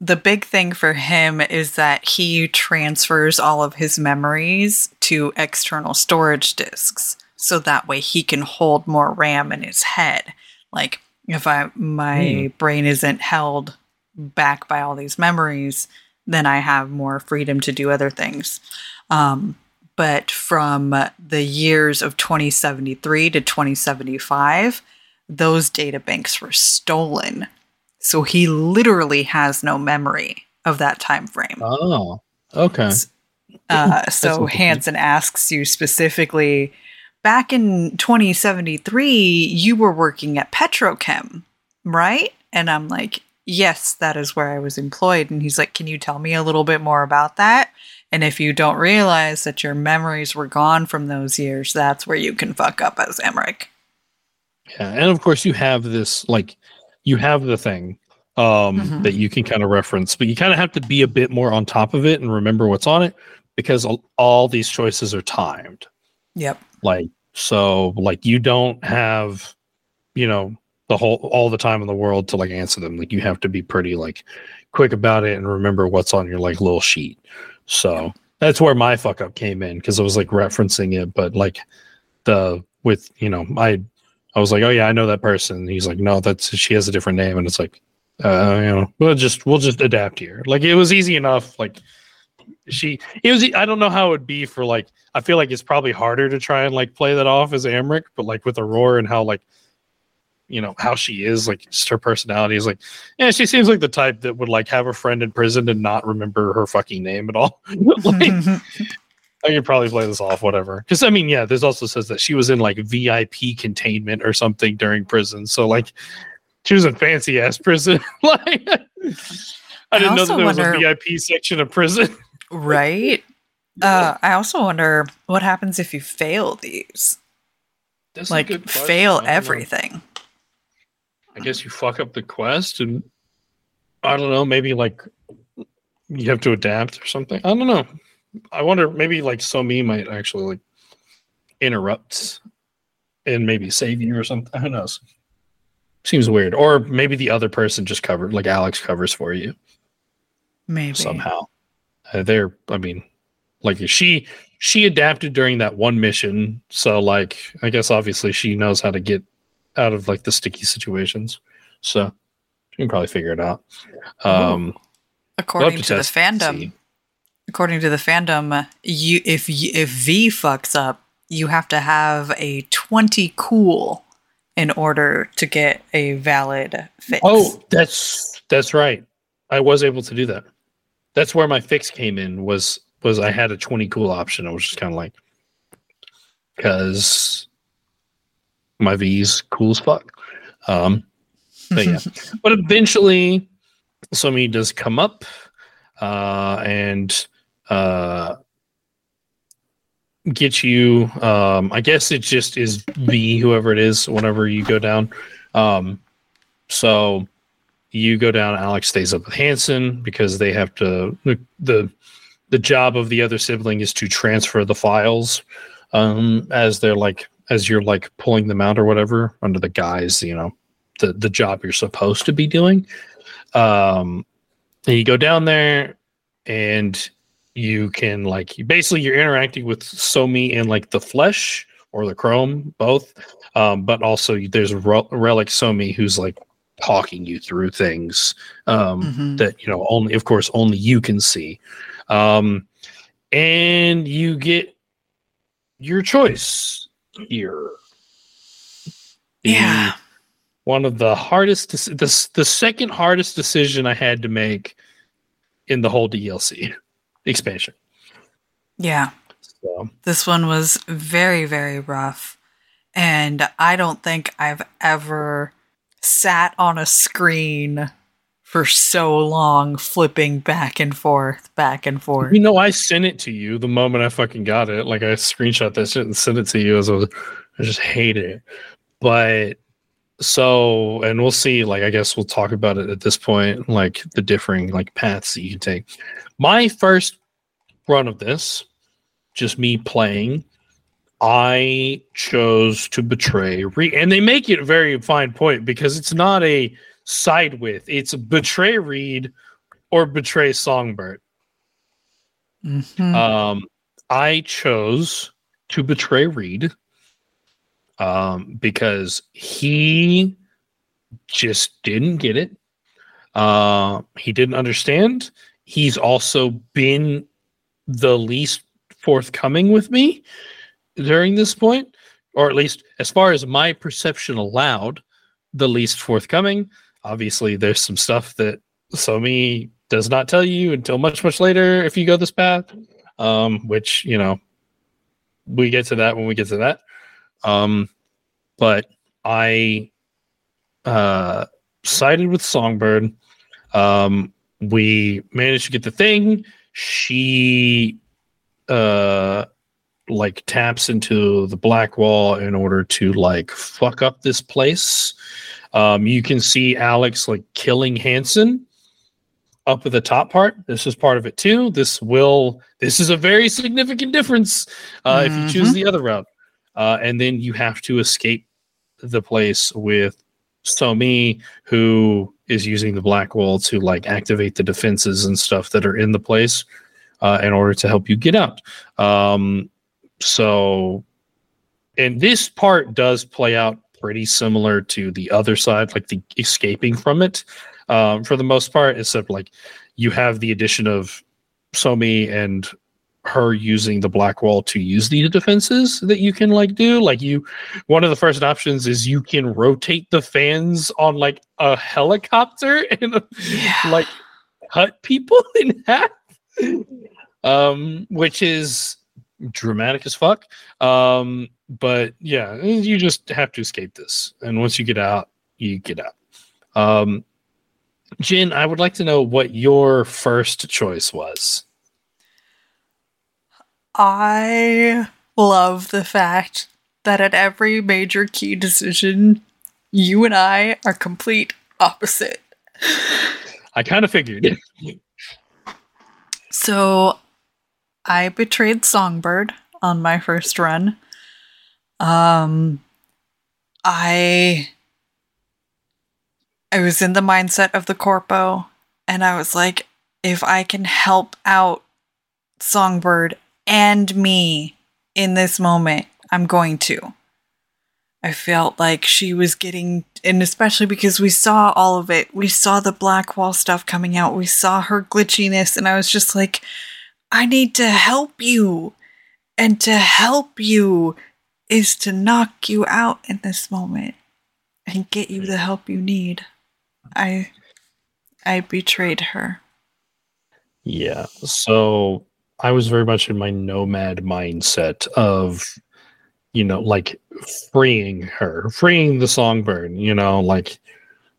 the big thing for him is that he transfers all of his memories to external storage disks so that way he can hold more RAM in his head. Like if I my brain isn't held back by all these memories, then I have more freedom to do other things. Um, but from the years of 2073 to 2075, those data banks were stolen. So he literally has no memory of that time frame. Oh, okay. Uh, so. Hansen asks you specifically back in 2073, you were working at Petrochem, right? And I'm like, yes, that is where I was employed. And he's like, can you tell me a little bit more about that? And if you don't realize that your memories were gone from those years, that's where you can fuck up as Emmerich. Yeah, and of course you have this like you have the thing um Mhm. that you can kind of reference, but you kind of have to be a bit more on top of it and remember what's on it because all, all these choices are timed. Yep. Like so like you don't have you know the whole all the time in the world to like answer them. Like you have to be pretty like quick about it and remember what's on your like little sheet. So that's where my fuck up came in because I was like referencing it, but like the with you know I I was like, oh yeah, I know that person. And he's like, no, that's she has a different name, and it's like, uh, you know, we'll just we'll just adapt here. Like it was easy enough. Like she, it was. I don't know how it would be for like. I feel like it's probably harder to try and like play that off as Emmerich, but like with Aurora and how like, you know, how she is, like just her personality is like, yeah, she seems like the type that would like have a friend in prison and not remember her fucking name at all. <laughs> like, <laughs> I could probably play this off, whatever. Because I mean, yeah, this also says that she was in like VIP containment or something during prison. So like, she was in fancy ass prison. <laughs> like, I didn't know that there was a VIP section of prison. Right. Uh, I also wonder what happens if you fail these. That's Like, good fail I don't know. everything. I guess you fuck up the quest, and I don't know. Maybe like you have to adapt or something. I don't know. I wonder. Maybe like So Mi might actually like interrupt and maybe save you or something. Who knows? Seems weird. Or maybe the other person just covered, like Alex covers for you Maybe. somehow. Uh, they're, I mean, like she she adapted during that one mission, so like I guess obviously she knows how to get out of like the sticky situations. So she can probably figure it out. Um, According have to, the fandom, according to the fandom, uh, you if if V fucks up, you have to have a twenty cool in order to get a valid fix. Oh, that's that's right. I was able to do that. That's where my fix came in. Was was I had a twenty cool option. I was just kind of like, because my V's cool as fuck. Um, but yeah, <laughs> but eventually, somebody does come up, uh, and uh, get you. Um, I guess it just is V, whoever it is, whenever you go down. Um, so you go down. Alex stays up with Hansen because they have to. The, the the job of the other sibling is to transfer the files um, as they're like as you're like pulling them out or whatever under the guise you know the the job you're supposed to be doing. Um, and you go down there and you can like basically you're interacting with So Mi in like the flesh or the chrome both um, but also there's Rel- relic So Mi who's like talking you through things um, Mhm. that you know only of course only you can see um, and you get your choice here The- Yeah. one of the hardest the, the second hardest decision i had to make in the whole dlc <laughs> expansion yeah. so This one was very, very rough. And I don't think I've ever sat on a screen for so long, flipping back and forth, back and forth. You know, I sent it to you the moment I fucking got it. Like I screenshot that shit and sent it to you as I was I just hate it. But so and we'll see, like I guess we'll talk about it at this point, like the differing like paths that you can take. My first run of this, just me playing, I chose to betray Reed. And they make it a very fine point because it's not a side with, it's betray Reed or betray Songbird. Mhm. Um, I chose to betray Reed um, because he just didn't get it. Uh, he didn't understand. He's also been the least forthcoming with me during this point, or at least as far as my perception allowed, the least forthcoming. Obviously, there's some stuff that So Mi does not tell you until much, much later if you go this path, um, which, you know, we get to that when we get to that. Um, but I uh, sided with Songbird. Um, we managed to get the thing. She uh like taps into the Blackwall in order to like fuck up this place. Um, you can see Alex like killing Hansen up at the top part. This is part of it too. This will this is a very significant difference uh, if you choose Mhm. the other route. Uh, and then you have to escape the place with So Mi, who is using the Blackwall to like activate the defenses and stuff that are in the place uh, in order to help you get out. Um, so, and this part does play out pretty similar to the other side, like the escaping from it. Um, for the most part, except like you have the addition of So Mi and her using the Blackwall to use these defenses that you can like do. Like you, one of the first options is you can rotate the fans on like a helicopter <laughs> and Yeah. like cut people <laughs> in half um which is dramatic as fuck um but yeah you just have to escape this and once you get out you get out um Jenn, I would like to know what your first choice was. I love the fact that at every major key decision, you and I are complete opposite. I kind of figured. So I betrayed Songbird on my first run. Um I I was in the mindset of the corpo and I was like if I can help out Songbird and me in this moment, I'm going to. I felt like she was getting, and especially because we saw all of it, we saw the Blackwall stuff coming out, we saw her glitchiness, and I was just like, I need to help you. And to help you is to knock you out in this moment and get you the help you need. I I betrayed her. Yeah. So I was very much in my nomad mindset of, you know, like freeing her, freeing the songbird, you know, like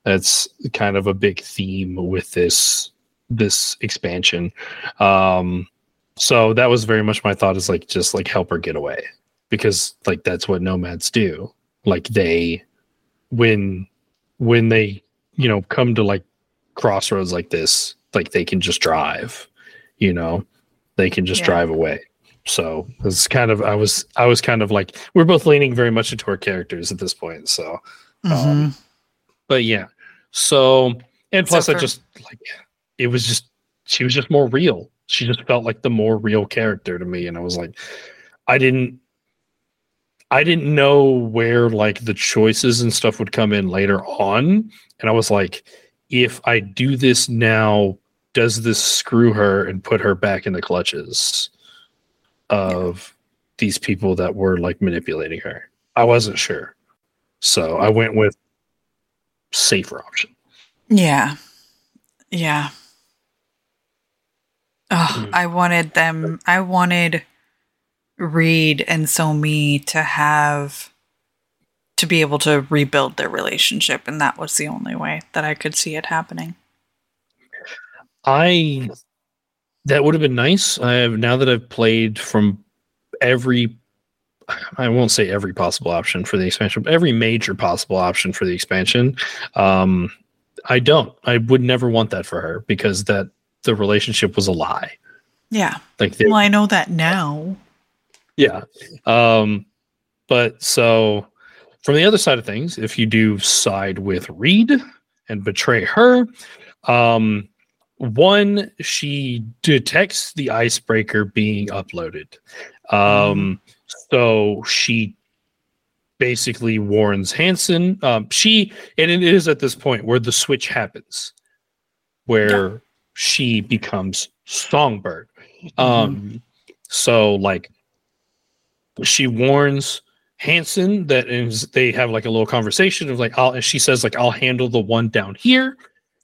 that's kind of a big theme with this this expansion. Um so that was very much my thought is like just like help her get away because like that's what nomads do. Like they when when they, you know, come to like crossroads like this, like they can just drive, you know, they can just Yeah. drive away. So it's kind of I was I was kind of like we're both leaning very much into our characters at this point. So Um, but yeah. So and So plus I just like it was just she was just more real. She just felt like the more real character to me. And I was like, I didn't I didn't know where like the choices and stuff would come in later on. And I was like, if I do this now, does this screw her and put her back in the clutches of these people that were like manipulating her? I wasn't sure. So I went with safer option. Yeah. Yeah. Oh, Mm. I wanted them I wanted Reed and So Mi to have to be able to rebuild their relationship and that was the only way that I could see it happening. I that would have been nice. I have now that I've played from every I won't say every possible option for the expansion, but every major possible option for the expansion. Um, I don't. I would never want that for her because that the relationship was a lie. Yeah. Like they, Well, I know that now. yeah. Um, but so from the other side of things, if you do side with Reed and betray her, um, one, she detects the icebreaker being uploaded. Um, so she basically warns Hansen. Um, she, and it is at this point where the switch happens, where she becomes Songbird. Um, so like she warns Hansen that is they have like a little conversation of like I'll and she says like I'll handle the one down here.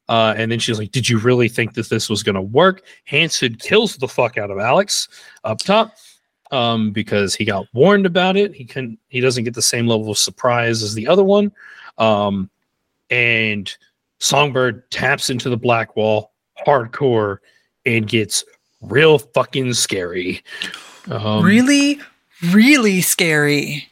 Uh, and then she's like, Did you really think that this was gonna work? Hansen kills the fuck out of Alex up top. Um, because he got warned about it. He can he doesn't get the same level of surprise as the other one. Um, and Songbird taps into the Blackwall hardcore and gets real fucking scary. Um, really, really scary.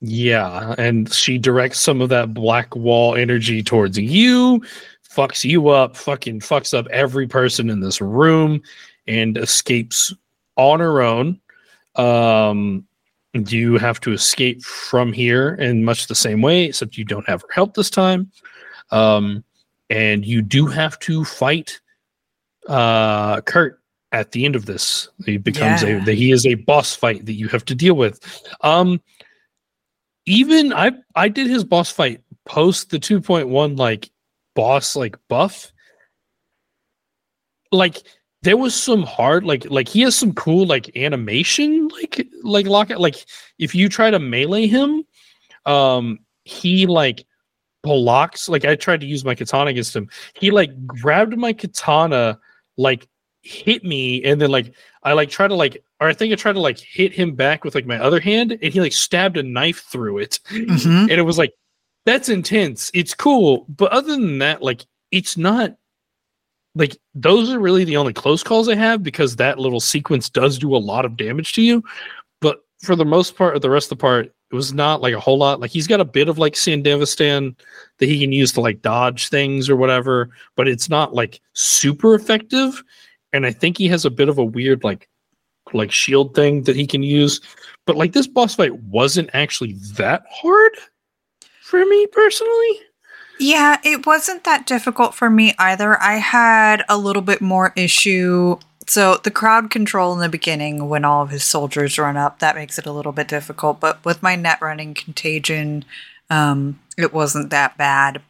Yeah, and she directs some of that Blackwall energy towards you, fucks you up, fucking fucks up every person in this room, and escapes on her own. Um, you have to escape from here in much the same way, except you don't have her help this time. Um, and you do have to fight uh, Kurt at the end of this. He becomes Yeah. a the, he is a boss fight that you have to deal with. Um, even I I did his boss fight post the 2.1 like boss like buff. Like there was some hard like like he has some cool like animation like like lock it like if you try to melee him um he like blocks like I tried to use my katana against him he like grabbed my katana like hit me and then like I like try to like or I think I tried to like hit him back with like my other hand and he like stabbed a knife through it. Mhm. and it was like that's intense. It's cool. But other than that like it's not like those are really the only close calls i have because that little sequence does do a lot of damage to you. But for the most part or the rest of the part it was not like a whole lot like he's got a bit of like sandevistan that he can use to like dodge things or whatever but it's not like super effective and i think he has a bit of a weird like like shield thing that he can use but like this boss fight wasn't actually that hard for me personally. Yeah, it wasn't that difficult for me either. I had a little bit more issue. So the crowd control in the beginning, when all of his soldiers run up, that makes it a little bit difficult. But with my net running contagion, um, it wasn't that bad.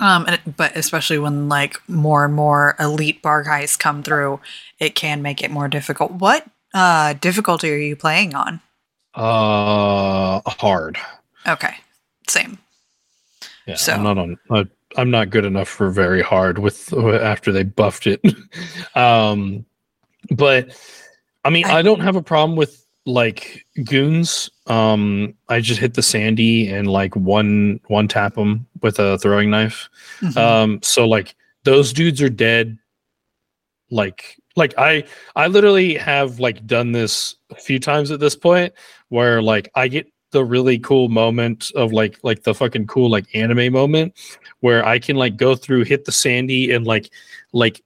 Um, it- but especially when like more and more elite Barghest come through, it can make it more difficult. What uh, difficulty are you playing on? Uh, hard. Okay, same. Yeah, So- I'm not on. I'm not good enough for very hard with after they buffed it. <laughs> um, but I mean, I- I don't have a problem with like goons. Um, I just hit the sandy and like one one tap them with a throwing knife. Mhm. Um, so like those dudes are dead. Like, like I, I literally have like done this a few times at this point where like I get the really cool moment of like, like the fucking cool like anime moment where I can like go through, hit the sandy and like, like,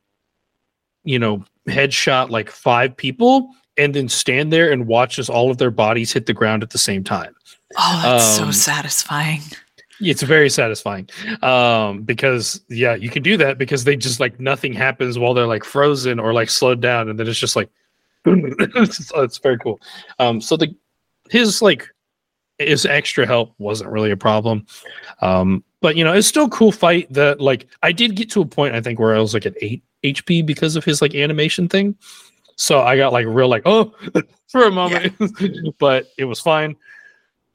you know, headshot like five people and then stand there and watch as all of their bodies hit the ground at the same time. oh, that's so um, satisfying. It's very satisfying. Um, because yeah, you can do that because they just like nothing happens while they're like frozen or like slowed down, and then it's just like it's, <laughs> it's very cool. Um, so the his like his extra help wasn't really a problem. Um, but you know, it's still a cool fight that like I did get to a point I think where I was like at eight HP because of his like animation thing. So I got like real like oh <laughs> for a moment, <laughs> but it was fine.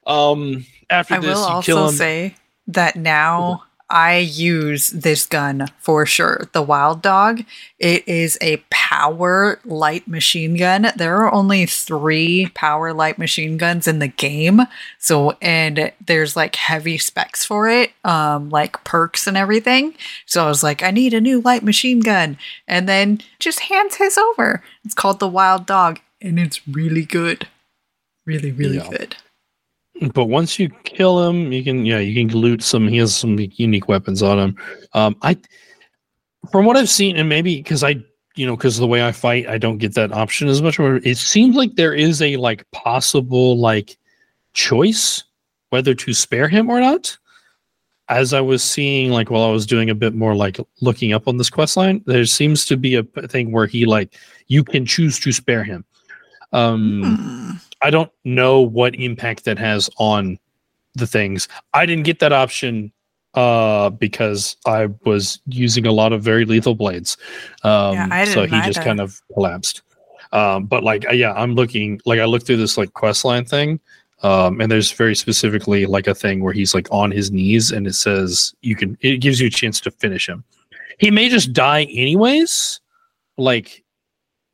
Um after I this will also say that now I use this gun for sure. The Wild Dog. It is a power light machine gun. There are only three power light machine guns in the game. So, and there's like heavy specs for it, um, like perks and everything. So I was like, I need a new light machine gun. And then just hands his over. It's called the Wild Dog, and it's really good. Really, really Yeah. good. But once you kill him, you can yeah, you can loot some. He has some unique weapons on him. Um, I, from what I've seen, and maybe because I, you know, because the way I fight, I don't get that option as much. It seems like there is a like possible like choice whether to spare him or not. As I was seeing, like while I was doing a bit more like looking up on this quest line, there seems to be a thing where he like you can choose to spare him. Um, Hmm. I don't know what impact that has on the things. I didn't get that option uh because I was using a lot of very lethal blades. Um Yeah, I so he just kind of collapsed. Um but like uh, yeah, I'm looking like I looked through this like quest line thing. Um and there's very specifically like a thing where he's like on his knees and it says you can it gives you a chance to finish him. He may just die anyways. Like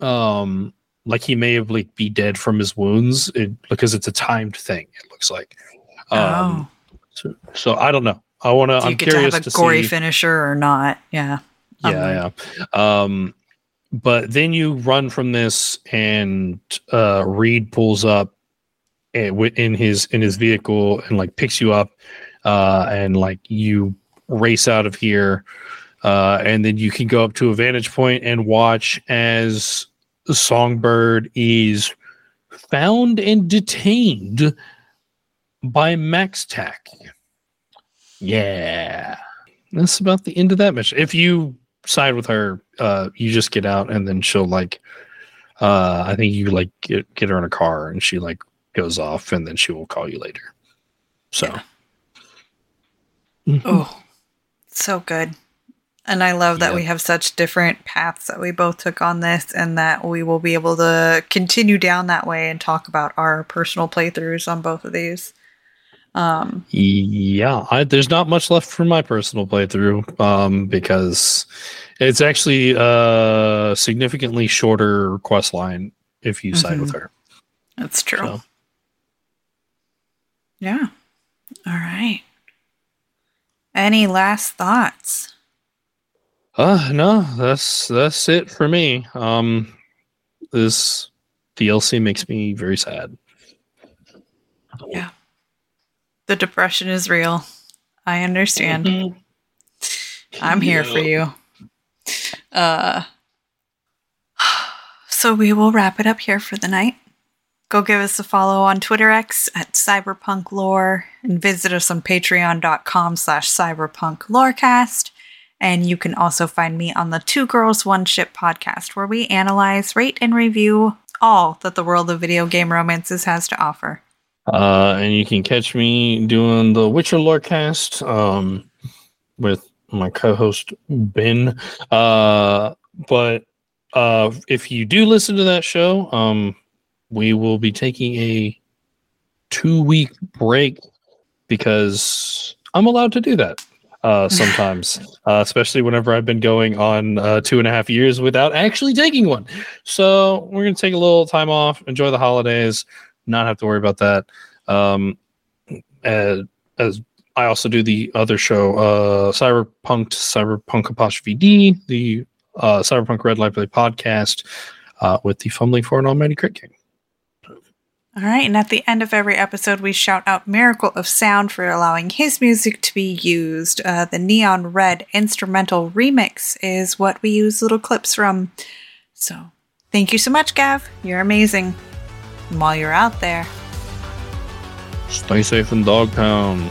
um like he may have like be dead from his wounds it, because it's a timed thing it looks like um so, so i don't know i want to oh, so i'm get to curious have to, a gory see finisher or not. Yeah. yeah yeah um but then you run from this and uh reed pulls up eh, in his in his vehicle and like picks you up uh and like you race out of here uh and then you can go up to a vantage point and watch as songbird is found and detained by max tac yeah. That's about the end of that mission if you side with her uh you just get out and then she'll like uh i think you like get, get her in a car and she like goes off and then she will call you later. So. Mhm. Oh, so good. And I love that Yeah. we have such different paths that we both took on this and that we will be able to continue down that way and talk about our personal playthroughs on both of these. Um, Yeah, I, there's not much left for my personal playthrough um, because it's actually a significantly shorter quest line if you side with her. that's true. So, Yeah. All right. Any last thoughts? Uh, no, that's that's it for me. Um, this DLC makes me very sad. Yeah. The depression is real. I understand. I'm here for you. Uh, so we will wrap it up here for the night. Go give us a follow on Twitter X at Cyberpunk Lore and visit us on patreon.com slash cyberpunk lorecast. And you can also find me on the Two Girls One Ship podcast, where we analyze, rate, and review all that the world of video game romances has to offer. Uh, and you can catch me doing the Witcher Lorecast um, with my co-host Ben. Uh, but uh, if you do listen to that show, um, we will be taking a two-week break because I'm allowed to do that uh, sometimes, uh, especially whenever I've been going on uh, two and a half years without actually taking one. So we're gonna take a little time off, enjoy the holidays, not have to worry about that. Um, uh, as I also do the other show, uh, Cyberpunk, Cyberpunk Apostrophe D, the uh, Cyberpunk Red Play podcast uh, with the Fumbling for an Almighty Crit King. All right, and at the end of every episode, we shout out Miracle of Sound for allowing his music to be used. Uh, the Neon Red instrumental remix is what we use little clips from. So, thank you so much, Gav. You're amazing. And while you're out there, Stay safe in Dogtown.